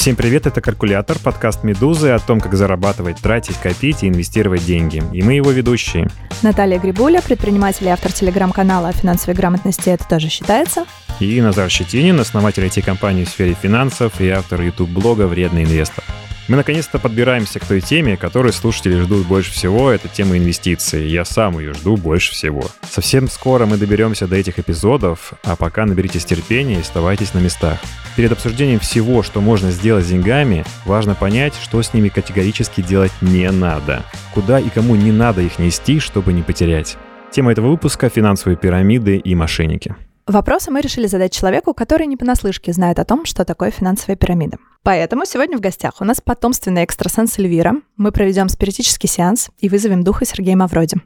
Всем привет, это «Калькулятор», подкаст «Медузы» о том, как зарабатывать, тратить, копить и инвестировать деньги. И мы его ведущие. Наталья Грибуля, предприниматель и автор телеграм-канала о финансовой грамотности «Это тоже считается». И Назар Щетинин, основатель IT-компании в сфере финансов и автор YouTube-блога «Вредный инвестор». Мы наконец-то подбираемся к той теме, которую слушатели ждут больше всего. Это тема инвестиций. Я сам ее жду больше всего. Совсем скоро мы доберемся до этих эпизодов, а пока наберитесь терпения и оставайтесь на местах. Перед обсуждением всего, что можно сделать с деньгами, важно понять, что с ними категорически делать не надо. Куда и кому не надо их нести, чтобы не потерять. Тема этого выпуска – финансовые пирамиды и мошенники. Вопросы мы решили задать человеку, который не понаслышке знает о том, что такое финансовая пирамида. Поэтому сегодня в гостях у нас потомственный экстрасенс Эльвира. Мы проведем спиритический сеанс и вызовем духа Сергея Мавроди.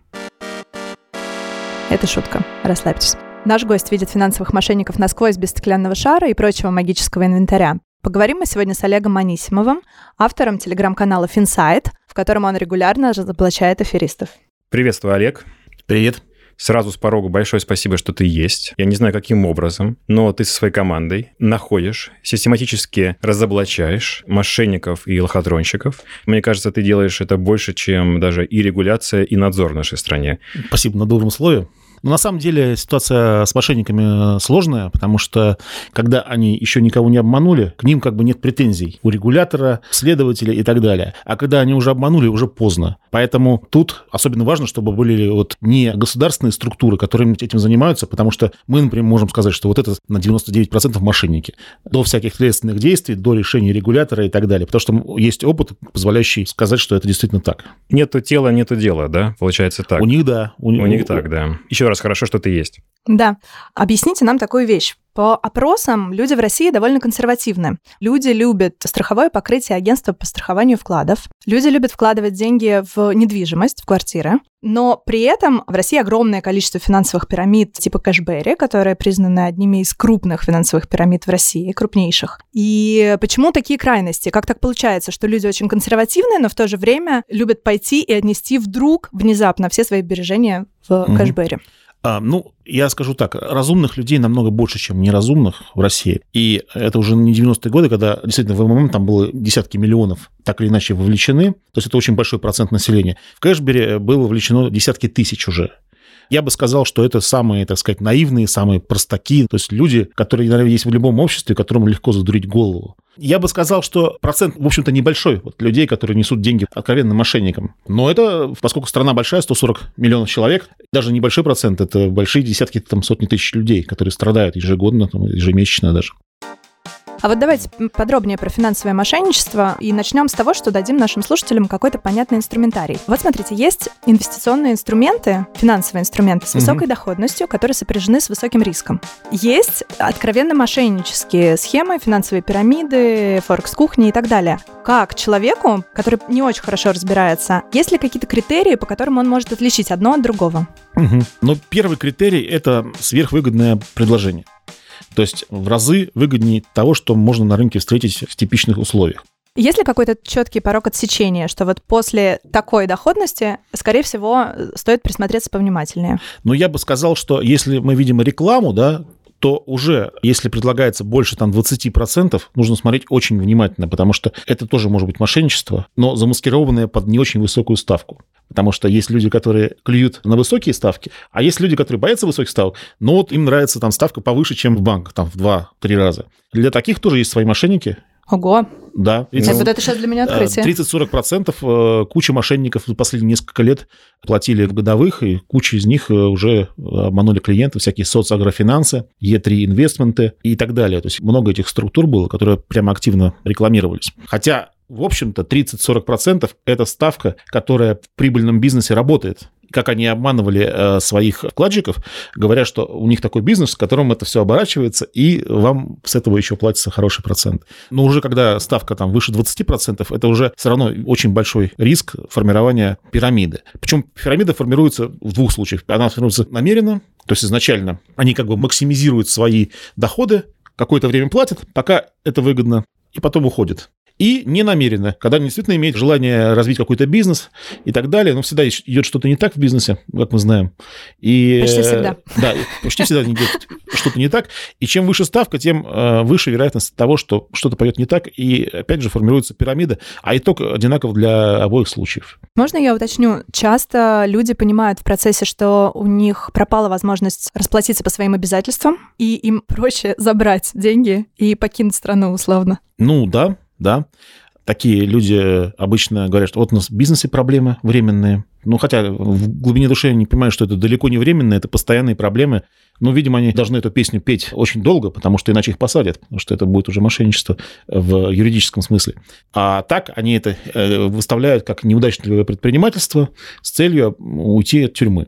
Это шутка. Расслабьтесь. Наш гость видит финансовых мошенников насквозь без стеклянного шара и прочего магического инвентаря. Поговорим мы сегодня с Олегом Анисимовым, автором телеграм-канала Финсайт, в котором он регулярно разоблачает аферистов. Приветствую, Олег. Привет. Сразу с порога большое спасибо, что ты есть. Я не знаю, каким образом, но ты со своей командой находишь, систематически разоблачаешь мошенников и лохотронщиков. Мне кажется, ты делаешь это больше, чем даже и регуляция, и надзор в нашей стране. Спасибо на добром слове. Но на самом деле ситуация с мошенниками сложная, потому что когда они еще никого не обманули, к ним как бы нет претензий у регулятора, следователя и так далее. А когда они уже обманули, уже поздно. Поэтому тут особенно важно, чтобы были вот не государственные структуры, которые этим занимаются, потому что мы, например, можем сказать, что вот это на 99% мошенники. До всяких следственных действий, до решения регулятора и так далее. Потому что есть опыт, позволяющий сказать, что это действительно так. Нету тела, нету дела, да? Получается так. У них да. У, у них так, да. Еще раз раз хорошо, что ты есть. Да. Объясните нам такую вещь. По опросам люди в России довольно консервативны. Люди любят страховое покрытие агентства по страхованию вкладов. Люди любят вкладывать деньги в недвижимость, в квартиры. Но при этом в России огромное количество финансовых пирамид типа Кэшберри, которые признаны одними из крупных финансовых пирамид в России, крупнейших. И почему такие крайности? Как так получается, что люди очень консервативные, но в то же время любят пойти и отнести вдруг внезапно все свои сбережения в mm-hmm. Кэшберри? А, ну, я скажу так, разумных людей намного больше, чем неразумных в России. И это уже не 90-е годы, когда действительно в МММ там было десятки миллионов так или иначе вовлечены. То есть это очень большой процент населения. В Кэшбере было вовлечено десятки тысяч уже. Я бы сказал, что это самые, так сказать, наивные, самые простаки, то есть люди, которые, наверное, есть в любом обществе, которому легко задурить голову. Я бы сказал, что процент, в общем-то, небольшой вот, людей, которые несут деньги откровенным мошенникам. Но это, поскольку страна большая, 140 миллионов человек, даже небольшой процент, это большие десятки, там, сотни тысяч людей, которые страдают ежегодно, там, ежемесячно даже. А вот давайте подробнее про финансовое мошенничество и начнем с того, что дадим нашим слушателям какой-то понятный инструментарий. Вот смотрите, есть инвестиционные инструменты, финансовые инструменты с высокой mm-hmm. доходностью, которые сопряжены с высоким риском. Есть откровенно мошеннические схемы, финансовые пирамиды, форекс-кухни и так далее. Как человеку, который не очень хорошо разбирается, есть ли какие-то критерии, по которым он может отличить одно от другого? Угу. Ну, первый критерий – это сверхвыгодное предложение. То есть в разы выгоднее того, что можно на рынке встретить в типичных условиях. Есть ли какой-то четкий порог отсечения, что вот после такой доходности, скорее всего, стоит присмотреться повнимательнее? Ну, я бы сказал, что если мы видим рекламу, да, то уже, если предлагается больше там 20%, нужно смотреть очень внимательно, потому что это тоже может быть мошенничество, но замаскированное под не очень высокую ставку. Потому что есть люди, которые клюют на высокие ставки, а есть люди, которые боятся высоких ставок, но вот им нравится там ставка повыше, чем в банках, там в 2-3 раза. Для таких тоже есть свои мошенники, Ого. Да. 30, это, вот это сейчас для меня открытие. 30-40% э, куча мошенников за последние несколько лет платили годовых, и куча из них э, уже обманули клиентов, всякие соцагрофинансы, Е3 инвестменты и так далее. То есть много этих структур было, которые прямо активно рекламировались. Хотя в общем-то, 30-40% это ставка, которая в прибыльном бизнесе работает как они обманывали э, своих вкладчиков, говоря, что у них такой бизнес, с которым это все оборачивается, и вам с этого еще платится хороший процент. Но уже когда ставка там выше 20%, это уже все равно очень большой риск формирования пирамиды. Причем пирамида формируется в двух случаях. Она формируется намеренно, то есть изначально они как бы максимизируют свои доходы, какое-то время платят, пока это выгодно, и потом уходят. И не намеренно, когда они действительно имеют желание развить какой-то бизнес и так далее, но всегда идет что-то не так в бизнесе, как мы знаем. И, почти всегда. Да, почти всегда идет что-то не так, и чем выше ставка, тем э, выше вероятность того, что что-то пойдет не так, и опять же формируется пирамида, а итог одинаков для обоих случаев. Можно я уточню? Часто люди понимают в процессе, что у них пропала возможность расплатиться по своим обязательствам, и им проще забрать деньги и покинуть страну условно. Ну да, да. Такие люди обычно говорят, что вот у нас в бизнесе проблемы временные. Ну, хотя в глубине души они понимают, что это далеко не временные, это постоянные проблемы. Но, видимо, они должны эту песню петь очень долго, потому что иначе их посадят, потому что это будет уже мошенничество в юридическом смысле. А так они это э, выставляют как неудачное предпринимательство с целью уйти от тюрьмы.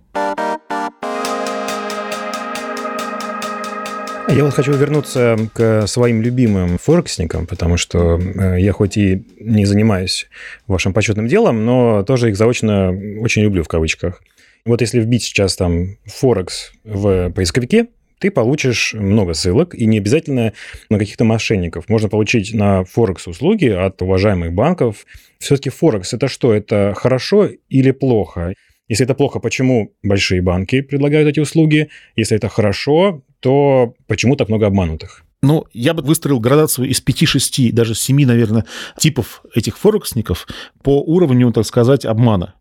Я вот хочу вернуться к своим любимым форексникам, потому что э, я хоть и не занимаюсь вашим почетным делом, но тоже их заочно очень люблю в кавычках. Вот если вбить сейчас там Форекс в поисковике, ты получишь много ссылок, и не обязательно на каких-то мошенников. Можно получить на Форекс услуги от уважаемых банков. Все-таки Форекс это что? Это хорошо или плохо? Если это плохо, почему большие банки предлагают эти услуги? Если это хорошо, то почему так много обманутых? Ну, я бы выстроил градацию из 5-6, даже 7, наверное, типов этих форексников по уровню, так сказать, обмана.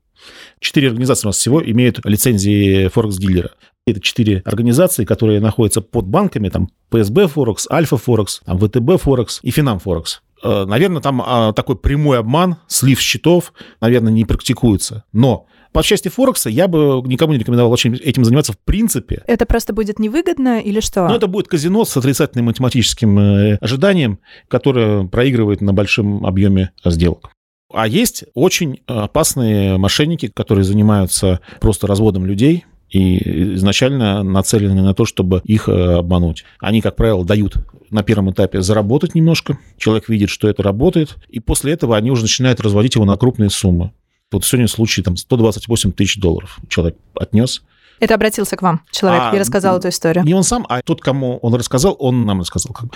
Четыре организации у нас всего имеют лицензии форекс-дилера. Это четыре организации, которые находятся под банками, там ПСБ Форекс, Альфа Форекс, ВТБ Форекс и Финам Форекс. Э, наверное, там а, такой прямой обман, слив счетов, наверное, не практикуется. Но по части Форекса я бы никому не рекомендовал очень этим заниматься в принципе. Это просто будет невыгодно или что? Ну, это будет казино с отрицательным математическим э, ожиданием, которое проигрывает на большом объеме сделок. А есть очень опасные мошенники, которые занимаются просто разводом людей, и изначально нацелены на то, чтобы их э, обмануть. Они, как правило, дают на первом этапе заработать немножко, человек видит, что это работает, и после этого они уже начинают разводить его на крупные суммы. Вот сегодня случай там 128 тысяч долларов человек отнес. Это обратился к вам человек а, и рассказал эту историю? Не он сам, а тот, кому он рассказал, он нам рассказал. Как,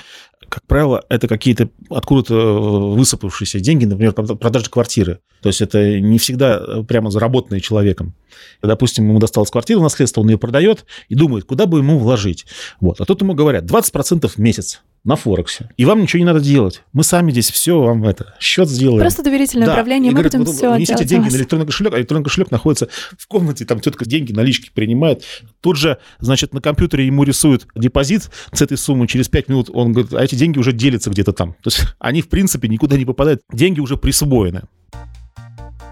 как правило, это какие-то откуда-то высыпавшиеся деньги, например, продажа квартиры. То есть это не всегда прямо заработанные человеком. Допустим, ему досталась квартира наследство, он ее продает и думает, куда бы ему вложить. Вот. А тут ему говорят, 20% в месяц на Форексе. И вам ничего не надо делать. Мы сами здесь все вам это, счет сделаем. Просто доверительное да. управление, и мы говорят, будем вот, все Несите деньги на электронный кошелек, а электронный кошелек находится в комнате, там тетка деньги, налички принимает. Тут же, значит, на компьютере ему рисуют депозит с этой суммы, через 5 минут он говорит, а эти деньги уже делятся где-то там. То есть они, в принципе, никуда не попадают. Деньги уже присвоены.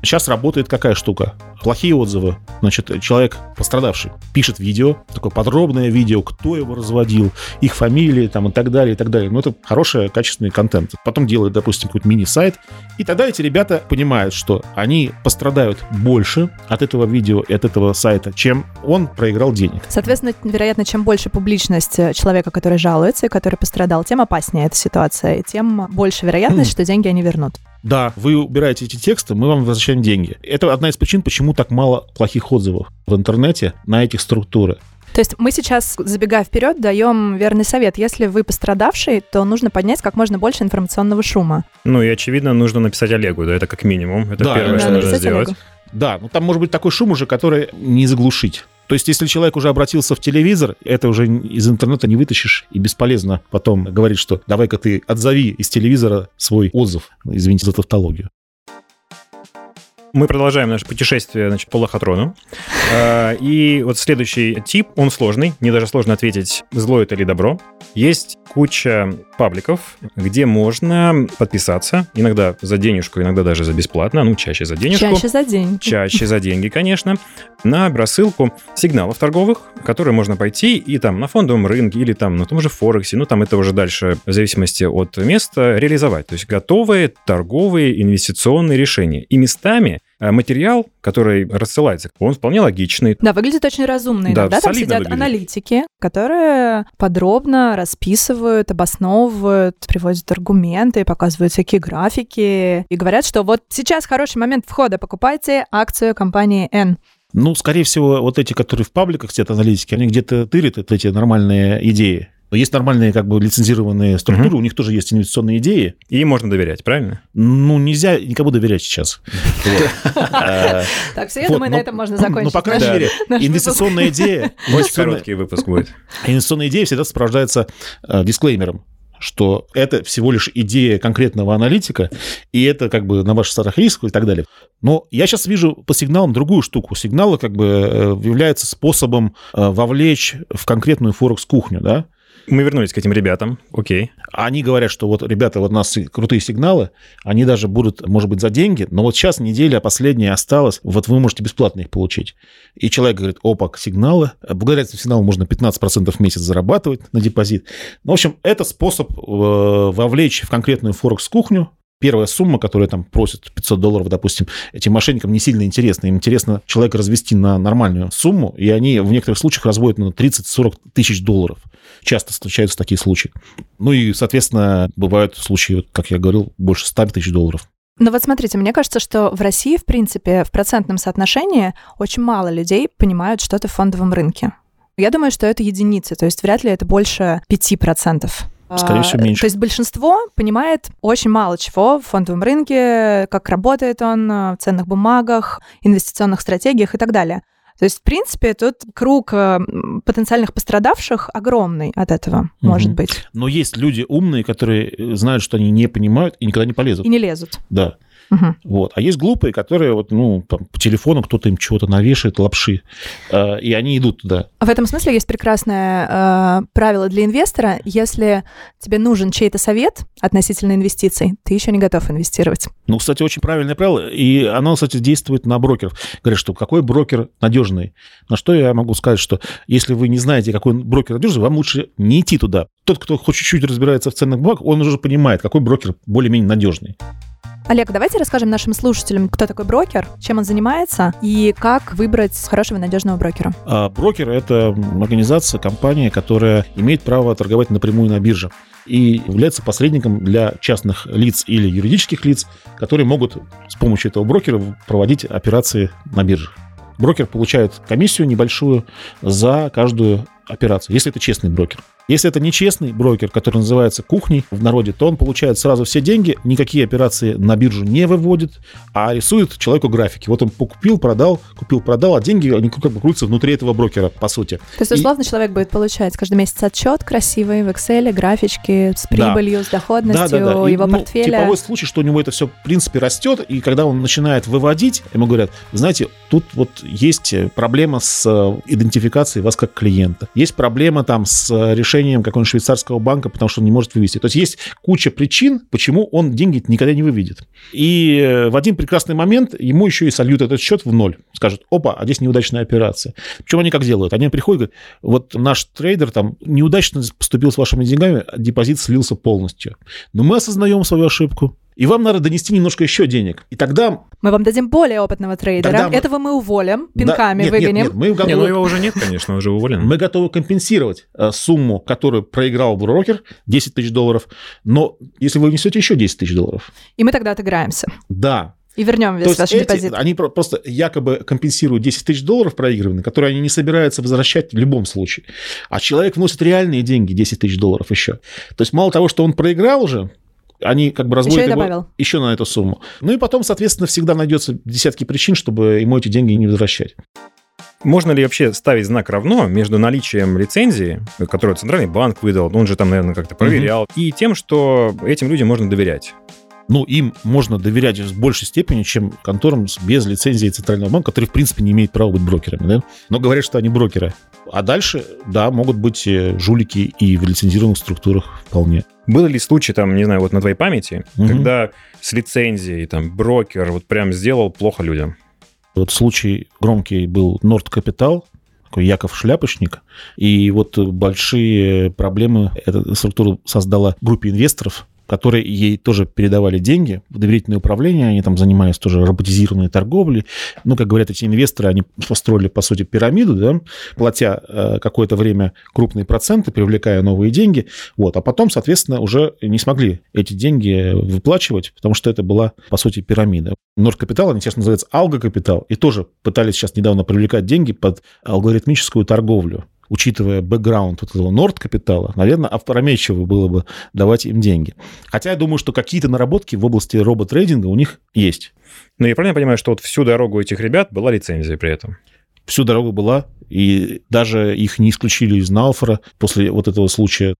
Сейчас работает какая штука? Плохие отзывы. Значит, человек пострадавший пишет видео, такое подробное видео, кто его разводил, их фамилии там и так далее, и так далее. Ну, это хороший, качественный контент. Потом делает, допустим, какой-то мини-сайт. И тогда эти ребята понимают, что они пострадают больше от этого видео и от этого сайта, чем он проиграл денег. Соответственно, вероятно, чем больше публичность человека, который жалуется и который пострадал, тем опаснее эта ситуация, и тем больше вероятность, что деньги они вернут. Да, вы убираете эти тексты, мы вам возвращаем деньги. Это одна из причин, почему так мало плохих отзывов в интернете на этих структуры. То есть мы сейчас, забегая вперед, даем верный совет. Если вы пострадавший, то нужно поднять как можно больше информационного шума. Ну и, очевидно, нужно написать Олегу, да, это как минимум. Это да, первое, да, что нужно сделать. Олегу. Да, ну там может быть такой шум уже, который не заглушить. То есть, если человек уже обратился в телевизор, это уже из интернета не вытащишь, и бесполезно потом говорить, что давай-ка ты отзови из телевизора свой отзыв. Извините за тавтологию. Мы продолжаем наше путешествие значит, по лохотрону. А, и вот следующий тип, он сложный, мне даже сложно ответить, зло это или добро. Есть куча пабликов, где можно подписаться, иногда за денежку, иногда даже за бесплатно, ну, чаще за денежку. Чаще за деньги. Чаще за деньги, конечно, на рассылку сигналов торговых, которые можно пойти и там на фондовом рынке или там на том же Форексе, ну, там это уже дальше в зависимости от места, реализовать. То есть готовые торговые инвестиционные решения. И местами Э, материал, который рассылается, он вполне логичный. Да, выглядит очень разумный. Да, да там сидят выглядит. аналитики, которые подробно расписывают, обосновывают, приводят аргументы, показывают всякие графики и говорят, что вот сейчас хороший момент входа, покупайте акцию компании N. Ну, скорее всего, вот эти, которые в пабликах сидят аналитики, они где-то тырят эти нормальные идеи Есть нормальные как бы лицензированные структуры, Мгм. у них тоже есть инвестиционные идеи. И им можно доверять, правильно? Ну, нельзя никому доверять сейчас. Э, Так, все, я думаю, ну, на этом можно закончить. Ну, по крайней мере, инвестиционная идея, Очень короткий выпуск будет. инвестиционная идея всегда сопровождается э, дисклеймером что это всего лишь идея конкретного аналитика, и это как бы на ваших старых рисках и так далее. Но я сейчас вижу по сигналам другую штуку. Сигналы как бы э, являются способом э, вовлечь в конкретную Форекс-кухню, да, Мы вернулись к этим ребятам. Окей. они говорят, что вот, ребята, вот у нас крутые сигналы, они даже будут, может быть, за деньги, но вот сейчас неделя последняя осталась, вот вы можете бесплатно их получить. И человек говорит, опа, сигналы. Благодаря этим сигналам можно 15% в месяц зарабатывать на депозит. Ну, в общем, это способ э, вовлечь в конкретную Форекс-кухню, Первая сумма, которая там просит 500 долларов, допустим, этим мошенникам не сильно интересна. Им интересно человека развести на нормальную сумму, и они в некоторых случаях разводят на 30-40 тысяч долларов. Часто встречаются такие случаи. Ну и, соответственно, бывают случаи, как я говорил, больше 100 тысяч долларов. Ну вот смотрите, мне кажется, что в России, в принципе, в процентном соотношении очень мало людей понимают что-то в фондовом рынке. Я думаю, что это единицы, то есть вряд ли это больше 5%. Скорее А, всего, меньше. То есть большинство понимает очень мало чего в фондовом рынке, как работает он э, в ценных бумагах, инвестиционных стратегиях и так далее. То есть, в принципе, тут круг м, потенциальных пострадавших огромный от этого, может Мгм. быть, Но есть люди умные, которые э, знают, что они не понимают и никогда не полезут. и не лезут. Да. Мгм. Вот. А есть глупые, которые вот, ну, там, по телефону кто-то им чего-то навешает, лапши, э, и они идут туда. В этом смысле есть прекрасное э, правило для инвестора. Если тебе нужен чей-то совет относительно инвестиций, ты еще не готов инвестировать. Ну, кстати, очень правильное правило, и оно, кстати, действует на брокеров. Говорят, что какой брокер надежный. На что я могу сказать, что если вы не знаете, какой брокер надежный, вам лучше не идти туда. Тот, кто хоть чуть-чуть разбирается в ценных бумагах, он уже понимает, какой брокер более-менее надежный. Олег, давайте расскажем нашим слушателям, кто такой брокер, чем он занимается и как выбрать хорошего и надежного брокера. А брокер – это организация, компания, которая имеет право торговать напрямую на бирже и является посредником для частных лиц или юридических лиц, которые могут с помощью этого брокера проводить операции на бирже. Брокер получает комиссию небольшую за каждую операцию, если это честный брокер. Если это нечестный брокер, который называется кухней в народе, то он получает сразу все деньги, никакие операции на биржу не выводит, а рисует человеку графики. Вот он купил, продал, купил, продал, а деньги, они как бы крутятся внутри этого брокера, по сути. То есть, И- условно, человек будет получать каждый месяц отчет красивый в Excel, графички с Да. прибылью, с доходностью И, его ну, портфеля. Типовой случай, что у него это все, в принципе, растет, и когда он начинает выводить, ему говорят, знаете, тут вот есть проблема с э, идентификацией вас как клиента. Есть проблема там с э, решением какого-нибудь швейцарского банка, потому что он не может вывести. То есть есть куча причин, почему он деньги никогда не выведет. И э, в один прекрасный момент ему еще и сольют этот счет в ноль. Скажут, опа, а здесь неудачная операция. Причем они как делают? Они приходят и говорят, вот наш трейдер там неудачно поступил с вашими деньгами, депозит слился полностью. Но мы осознаем свою ошибку. И вам надо донести немножко еще денег. И тогда... Мы вам дадим более опытного трейдера. Тогда мы- Этого мы уволим, Да, пинками нет, нет, выгоним. нет, мы Не, готовы, ну его уже нет, конечно, уже уволен. мы готовы компенсировать э, сумму, которую проиграл брокер, 10 тысяч долларов. Но если вы внесете еще 10 тысяч долларов, И мы тогда отыграемся. да, И вернем весь ваш эти- депозит. они про- просто якобы компенсируют 10 тысяч долларов проигрыванные, которые они не собираются возвращать в любом случае. А человек вносит реальные деньги, 10 тысяч долларов еще. То есть мало того, что он проиграл уже, они как бы разводят и его добавил. еще на эту сумму. Ну и потом, соответственно, всегда найдется десятки причин, чтобы ему эти деньги не возвращать. Можно ли вообще ставить знак равно между наличием лицензии, которую Центральный банк выдал, он же там, наверное, как-то проверял, и тем, что этим людям можно доверять? Ну, им можно доверять в большей степени, чем конторам без лицензии Центрального банка, которые, в принципе, не имеют права быть брокерами, да? Но говорят, что они брокеры. А дальше, да, могут быть э, жулики и в лицензированных структурах вполне. Были ли случаи, там, не знаю, вот на твоей памяти, Мгм. когда с лицензией, там, брокер вот прям сделал плохо людям? Вот случай громкий был Норд Капитал, такой Яков Шляпочник, и вот большие проблемы эта структура создала группе инвесторов, которые ей тоже передавали деньги в доверительное управление, они там занимались тоже роботизированной торговлей. Ну, как говорят эти инвесторы, они построили, по сути, пирамиду, да, платя э, какое-то время крупные проценты, привлекая новые деньги, вот, а потом, соответственно, уже не смогли эти деньги выплачивать, потому что это была, по сути, пирамида. Нордкапитал, они сейчас называются Алгокапитал, и тоже пытались сейчас недавно привлекать деньги под алгоритмическую торговлю учитывая бэкграунд вот этого Норд капитала, наверное, опрометчиво было бы давать им деньги. Хотя я думаю, что какие-то наработки в области робот-трейдинга у них есть. Ну, я правильно понимаю, что вот всю дорогу этих ребят была лицензия при этом? Всю дорогу была, и даже их не исключили из Науфора после вот этого случая.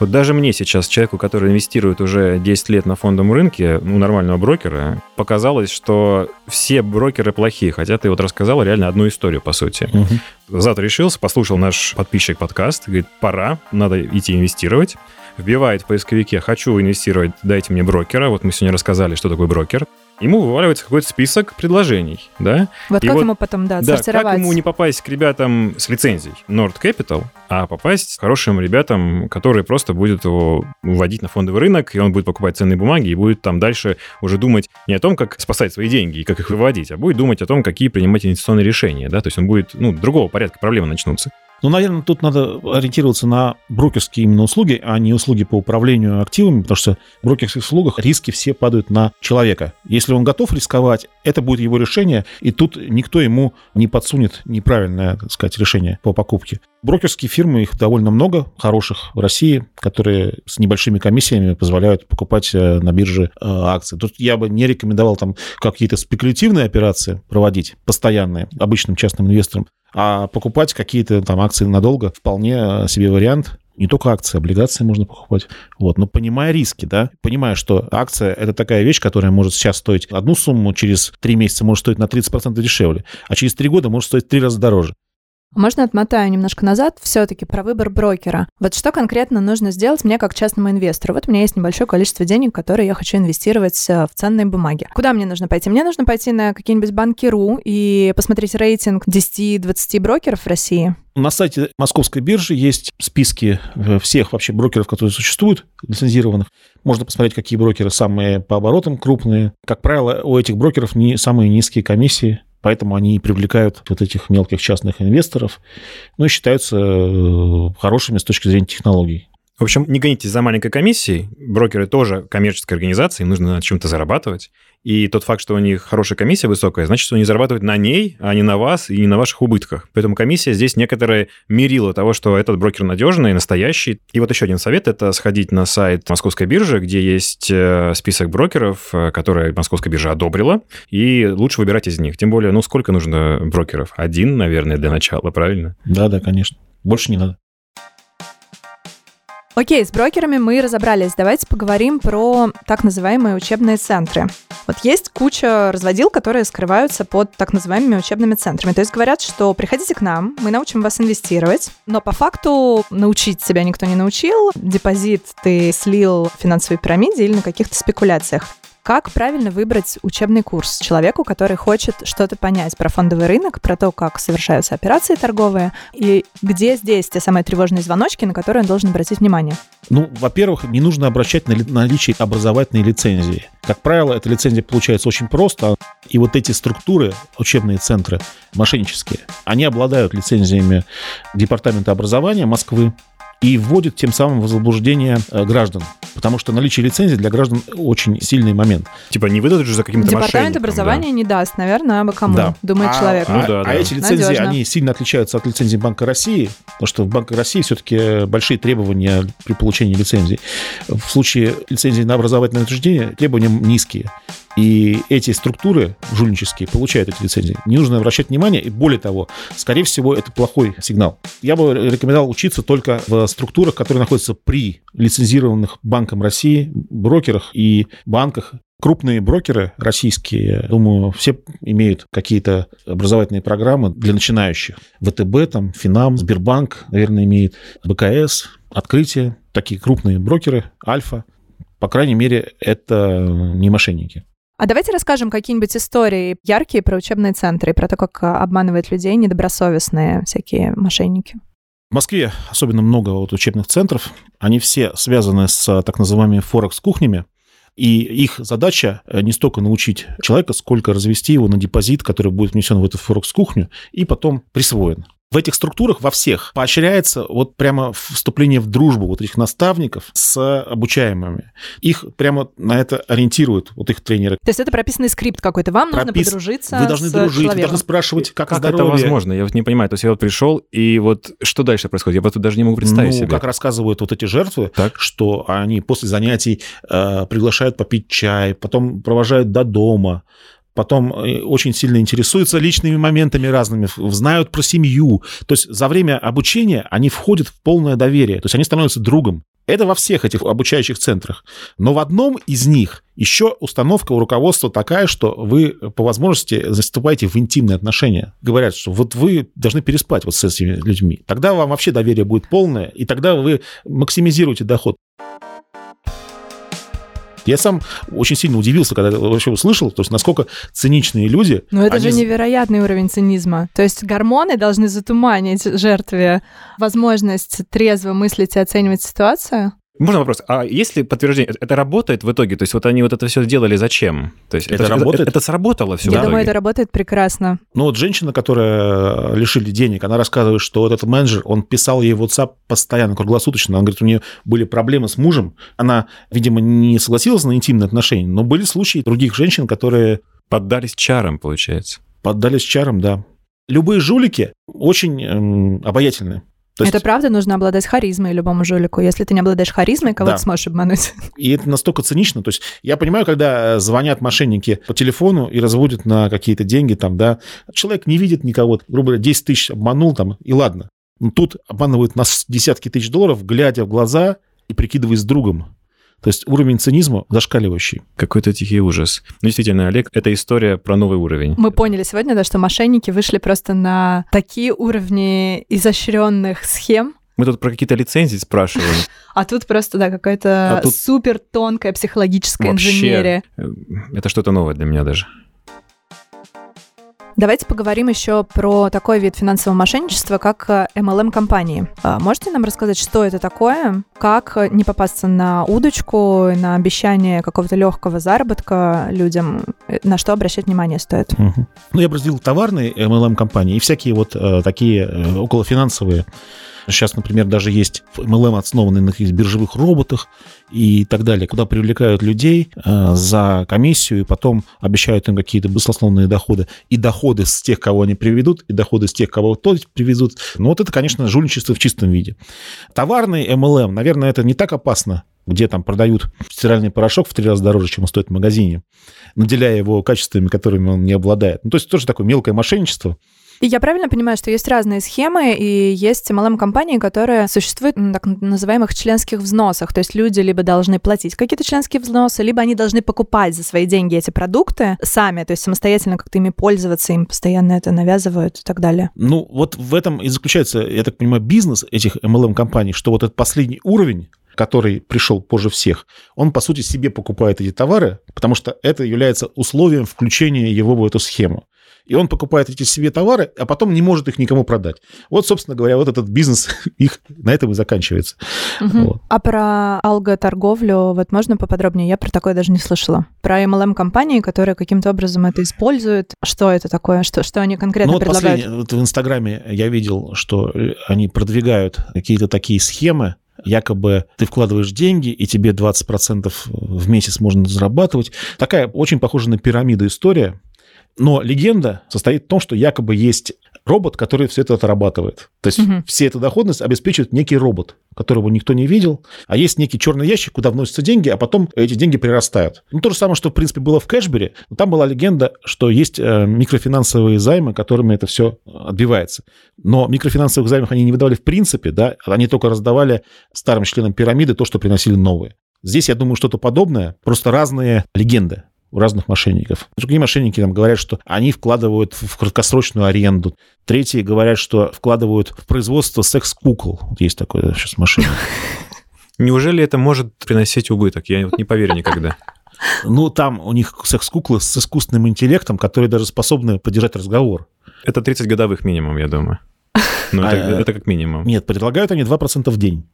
Вот даже мне сейчас, человеку, который инвестирует уже 10 лет на фондовом рынке, ну, нормального брокера, показалось, что все брокеры плохие, хотя ты вот рассказал реально одну историю, по сути. Угу. Завтра решился, послушал наш подписчик подкаст, говорит, пора, надо идти инвестировать. Вбивает в поисковике «хочу инвестировать, дайте мне брокера». Вот мы сегодня рассказали, что такое брокер ему вываливается какой-то список предложений, да? Вот и как вот, ему потом, да, да, как ему не попасть к ребятам с лицензией Nord Capital, а попасть хорошим ребятам, которые просто будут его вводить на фондовый рынок, и он будет покупать ценные бумаги, и будет там дальше уже думать не о том, как спасать свои деньги и как их выводить, а будет думать о том, какие принимать инвестиционные решения, да? То есть он будет, ну, другого порядка проблемы начнутся. Ну, наверное, тут надо ориентироваться на брокерские именно услуги, а не услуги по управлению активами, потому что в брокерских услугах риски все падают на человека. Если он готов рисковать, это будет его решение, и тут никто ему не подсунет неправильное, так сказать, решение по покупке. Брокерские фирмы, их довольно много, хороших в России, которые с небольшими комиссиями позволяют покупать э, на бирже э, акции. Тут я бы не рекомендовал там какие-то спекулятивные операции проводить, постоянные, обычным частным инвесторам, а покупать какие-то там акции надолго вполне э, себе вариант. Не только акции, облигации можно покупать. Вот. Но понимая риски, да, понимая, что акция – это такая вещь, которая может сейчас стоить одну сумму, через три месяца может стоить на 30% дешевле, а через три года может стоить три раза дороже. Можно отмотаю немножко назад, все-таки про выбор брокера. Вот что конкретно нужно сделать мне как частному инвестору? Вот у меня есть небольшое количество денег, которые я хочу инвестировать э, в ценные бумаги. Куда мне нужно пойти? Мне нужно пойти на какие-нибудь банки.ру и посмотреть рейтинг 10-20 брокеров в России. На сайте Московской биржи есть списки э, всех вообще брокеров, которые существуют, лицензированных. Можно посмотреть, какие брокеры самые по оборотам крупные. Как правило, у этих брокеров не самые низкие комиссии. Поэтому они привлекают вот этих мелких частных инвесторов, ну и считаются э, хорошими с точки зрения технологий. В общем, не гонитесь за маленькой комиссией. Брокеры тоже коммерческая организация, им нужно на чем-то зарабатывать. И тот факт, что у них хорошая комиссия высокая, значит, что они зарабатывают на ней, а не на вас и не на ваших убытках. Поэтому комиссия здесь некоторое мерило того, что этот брокер надежный, настоящий. И вот еще один совет – это сходить на сайт Московской биржи, где есть э, список брокеров, э, которые Московская биржа одобрила, и лучше выбирать из них. Тем более, ну, сколько нужно брокеров? Один, наверное, для начала, правильно? Да, да, конечно. Больше не надо. Окей, с брокерами мы разобрались. Давайте поговорим про так называемые учебные центры. Вот есть куча разводил, которые скрываются под так называемыми учебными центрами. То есть говорят, что приходите к нам, мы научим вас инвестировать, но по факту научить себя никто не научил. Депозит ты слил в финансовой пирамиде или на каких-то спекуляциях. Как правильно выбрать учебный курс человеку, который хочет что-то понять про фондовый рынок, про то, как совершаются операции торговые, и где здесь те самые тревожные звоночки, на которые он должен обратить внимание? Ну, во-первых, не нужно обращать на наличие образовательной лицензии. Как правило, эта лицензия получается очень просто, и вот эти структуры, учебные центры мошеннические, они обладают лицензиями Департамента образования Москвы, и вводит тем самым в заблуждение э, граждан. Потому что наличие лицензии для граждан очень сильный момент. Типа не выдадут же за каким-то Департамент образования да. не даст, наверное, а кому, да. думает а, человек. Ну, да, а, да. а эти лицензии, Надежно. они сильно отличаются от лицензии Банка России, потому что в Банке России все-таки большие требования при получении лицензии. В случае лицензии на образовательное учреждение требования низкие. И эти структуры жульнические получают эти лицензии. Не нужно обращать внимание, и более того, скорее всего, это плохой сигнал. Я бы рекомендовал учиться только в структурах, которые находятся при лицензированных Банком России, брокерах и банках, Крупные брокеры российские, думаю, все имеют какие-то образовательные программы для начинающих. ВТБ, там, Финам, Сбербанк, наверное, имеет, БКС, Открытие. Такие крупные брокеры, Альфа. По крайней мере, это не мошенники. А давайте расскажем какие-нибудь истории яркие про учебные центры и про то, как а, обманывают людей недобросовестные всякие мошенники. В Москве особенно много вот учебных центров. Они все связаны с так называемыми форекс-кухнями. И их задача э, не столько научить человека, сколько развести его на депозит, который будет внесен в эту форекс-кухню и потом присвоен. В этих структурах во всех поощряется вот прямо вступление в дружбу вот этих наставников с обучаемыми. Их прямо на это ориентируют, вот их тренеры. То есть это прописанный скрипт какой-то. Вам Пропис... нужно подружиться Вы должны с дружить, человеком. вы должны спрашивать, как, Как здоровье. это возможно? Я вот не понимаю. То есть я вот пришел, и вот что дальше происходит? Я просто даже не могу представить ну, себе. как рассказывают вот эти жертвы, Так. что они после занятий э, приглашают попить чай, потом провожают до дома, потом э, очень сильно интересуются личными моментами разными, знают про семью. То есть за время обучения они входят в полное доверие, то есть они становятся другом. Это во всех этих обучающих центрах. Но в одном из них еще установка у руководства такая, что вы по возможности заступаете в интимные отношения. Говорят, что вот вы должны переспать вот с этими людьми. Тогда вам вообще доверие будет полное, и тогда вы максимизируете доход. Я сам очень сильно удивился, когда вообще услышал, то есть насколько циничные люди. Но это они же невероятный уровень цинизма. То есть гормоны должны затуманить жертве возможность трезво мыслить и оценивать ситуацию. Можно вопрос? А есть ли подтверждение? Это- Это работает в итоге? То есть вот они вот это все делали зачем? То есть Это работает? Это, сработало все Я в думаю, итоге? это работает прекрасно. Ну вот женщина, которая лишили денег, она рассказывает, что вот этот менеджер, он писал ей в WhatsApp постоянно, круглосуточно. Она говорит, у нее были проблемы с мужем. Она, видимо, не согласилась на интимные отношения, но были случаи других женщин, которые Поддались чарам, получается. поддались чарам, да. Любые жулики очень эм, обаятельны. То есть, Это правда, нужно обладать харизмой любому жулику. Если ты не обладаешь харизмой, кого Да. ты сможешь обмануть? и это настолько цинично. То есть я понимаю, когда э, звонят мошенники по телефону и разводят на какие-то деньги, там, да, человек не видит никого, грубо говоря, 10 тысяч обманул, там, и ладно. Но тут обманывают нас десятки тысяч долларов, глядя в глаза и прикидываясь другом. То есть уровень цинизма зашкаливающий. Какой-то тихий ужас. Ну, действительно, Олег, это история про новый уровень. Мы поняли сегодня, да, что мошенники вышли просто на такие уровни изощренных схем, Мы тут про какие-то лицензии спрашиваем. а тут просто, да, какая-то А тут- супер тонкая психологическая Вообще. инженерия. Э, Это что-то новое для меня даже. Давайте поговорим еще про такой вид финансового мошенничества, как э, MLM-компании. А, Можете нам рассказать, что это такое, как э, не попасться на удочку, на обещание какого-то легкого заработка людям, э, на что обращать внимание стоит? Ну, я бы разделил товарные MLM-компании и всякие вот э, такие э, околофинансовые. Сейчас, например, даже есть MLM, основанные на каких-то биржевых роботах и так далее, куда привлекают людей э, за комиссию и потом обещают им какие-то баснословные доходы. И доходы с тех, кого они приведут, и доходы с тех, кого то привезут. Ну, вот это, конечно, жульничество в чистом виде. Товарный MLM, наверное, это не так опасно, где там продают стиральный порошок в три раза дороже, чем он стоит в магазине, наделяя его качествами, которыми он не обладает. Ну, то есть тоже такое мелкое мошенничество. И я правильно понимаю, что есть разные схемы, и есть MLM-компании, которые существуют на так называемых членских взносах. То есть люди либо должны платить какие-то членские взносы, либо они должны покупать за свои деньги эти продукты сами, то есть самостоятельно как-то ими пользоваться, им постоянно это навязывают и так далее. Ну, вот в этом и заключается, я так понимаю, бизнес этих MLM-компаний, что вот этот последний уровень, который пришел позже всех, он, по сути, себе покупает эти товары, потому что это является условием включения его в эту схему. И он покупает эти себе товары, а потом не может их никому продать. Вот, собственно говоря, вот этот бизнес их на этом и заканчивается. Мгм. Вот. А про алготорговлю вот можно поподробнее? Я про такое даже не слышала. Про MLM-компании, которые каким-то образом это используют. Что это такое? Что, что они конкретно Ну вот предлагают? вот в Инстаграме я видел, что э, они продвигают какие-то такие схемы, якобы ты вкладываешь деньги, и тебе 20% в месяц можно зарабатывать. Такая очень похожа на пирамиду история. Но легенда состоит в том, что якобы есть робот, который все это отрабатывает. То есть Мгм. все эту доходность обеспечивает некий робот, которого никто не видел, а есть некий черный ящик, куда вносятся деньги, а потом эти деньги прирастают. Ну, то же самое, что, в принципе, было в Кэшбери. Но Там была легенда, что есть э, микрофинансовые займы, которыми это все отбивается. Но микрофинансовых займов они не выдавали в принципе, да, они только раздавали старым членам пирамиды то, что приносили новые. Здесь, я думаю, что-то подобное, просто разные легенды у разных мошенников. Другие мошенники там говорят, что они вкладывают в краткосрочную аренду. Третьи говорят, что вкладывают в производство секс-кукол. Вот есть такой да, сейчас мошенник. Неужели это может приносить убыток? Я вот не поверю никогда. Ну, там у них секс-куклы с искусственным интеллектом, которые даже способны поддержать разговор. Это 30 годовых минимум, я думаю. Ну, это, А, это как минимум. Нет, предлагают они 2% в день.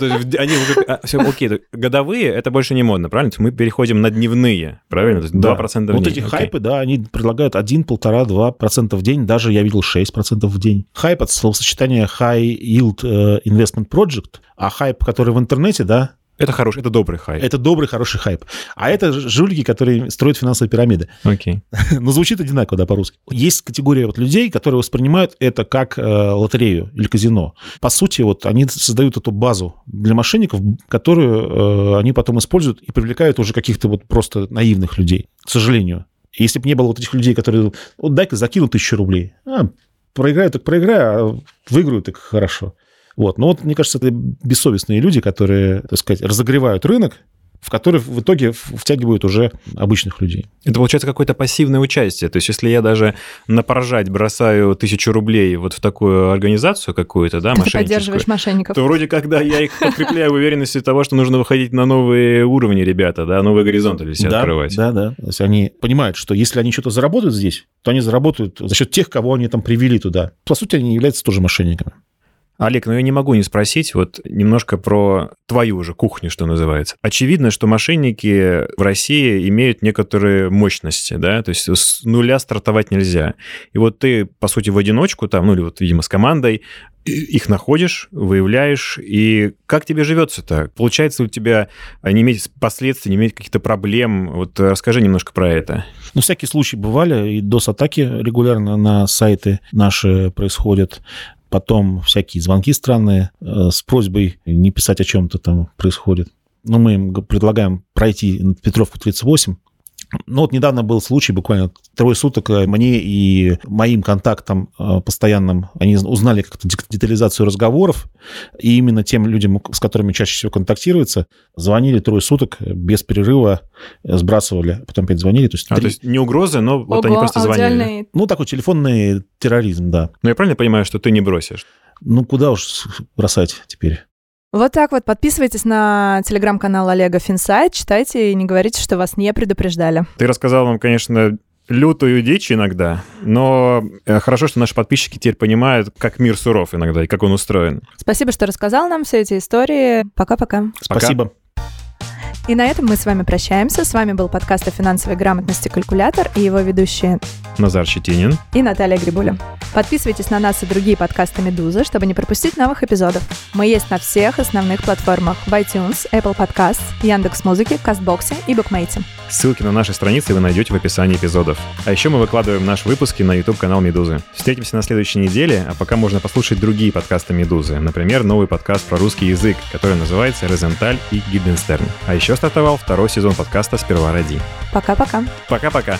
Ну, Они уже... а, Все, окей, годовые, это больше не модно, правильно? Мы переходим на дневные, правильно? То есть Да. 2% в Вот день. эти Окей. хайпы, да, они предлагают 1, 1,5-2% в день, даже я видел 6% в день. Хайп от словосочетания High Yield э, Investment Project, а хайп, который в интернете, да, Это хороший, это добрый хайп. это добрый, хороший хайп. А это жулики, которые строят финансовые пирамиды. Окей. Но звучит одинаково, да, по-русски. Есть категория вот людей, которые воспринимают это как э, лотерею или казино. По сути, вот они создают эту базу для мошенников, которую э, они потом используют и привлекают уже каких-то вот просто наивных людей, к сожалению. Если бы не было вот этих людей, которые, вот дай-ка закину тысячу рублей. А, проиграю, так проиграю, а выиграю, так хорошо. Вот. Но вот, мне кажется, это бессовестные люди, которые, так сказать, разогревают рынок, в который в итоге втягивают уже обычных людей. Это получается какое-то пассивное участие. То есть, если я даже на поражать бросаю тысячу рублей вот в такую организацию какую-то, да, Ты мошенническую, поддерживаешь мошенников. то вроде как, да, я их подкрепляю в уверенности того, что нужно выходить на новые уровни, ребята, да, новые горизонты для себя да, открывать. Да, да. То есть они понимают, что если они что-то заработают здесь, то они заработают за счет тех, кого они там привели туда. По сути, они являются тоже мошенниками. Олег, ну я не могу не спросить вот немножко про твою уже кухню, что называется. Очевидно, что мошенники в России имеют некоторые мощности, да, то есть с нуля стартовать нельзя. И вот ты, по сути, в одиночку там, ну или вот, видимо, с командой, их находишь, выявляешь, и как тебе живется-то? Получается у тебя а, не иметь последствий, не иметь каких-то проблем? Вот э, расскажи немножко про это. Ну, всякие случаи бывали, и DOS-атаки регулярно на сайты наши происходят. Потом всякие звонки странные э, с просьбой не писать о чем-то там происходит. Но мы им предлагаем пройти Петровку 38. Ну, вот недавно был случай, буквально трое суток э, мне и моим контактам э, постоянным, они узнали как-то детализацию разговоров, и именно тем людям, с которыми чаще всего контактируется, звонили трое суток э, без перерыва, сбрасывали, потом опять звонили. То есть, А, три- то есть не угрозы, но вот они Ого, просто звонили. аудиальный ну, такой телефонный терроризм, да. Ну, я правильно понимаю, что ты не бросишь? Ну, куда уж бросать теперь? Вот так вот. Подписывайтесь на телеграм-канал Олега Финсайт, читайте и не говорите, что вас не предупреждали. Ты рассказал нам, конечно, лютую дичь иногда, но э, хорошо, что наши подписчики теперь понимают, как мир суров иногда и как он устроен. Спасибо, что рассказал нам все эти истории. Пока-пока. Пока. Спасибо. И на этом мы с вами прощаемся. С вами был подкаст о финансовой грамотности «Калькулятор» и его ведущие Назар Щетинин. и Наталья Грибуля. Подписывайтесь на нас и другие подкасты «Медузы», чтобы не пропустить новых эпизодов. Мы есть на всех основных платформах в iTunes, Apple Podcasts, Яндекс.Музыке, Кастбоксе и Букмейте. Ссылки на наши страницы вы найдете в описании эпизодов. А еще мы выкладываем наши выпуски на YouTube-канал Медузы. Встретимся на следующей неделе, а пока можно послушать другие подкасты Медузы. Например, новый подкаст про русский язык, который называется «Розенталь и Гильденстерн». А еще стартовал второй сезон подкаста «Сперва ради». Пока-пока. Пока-пока.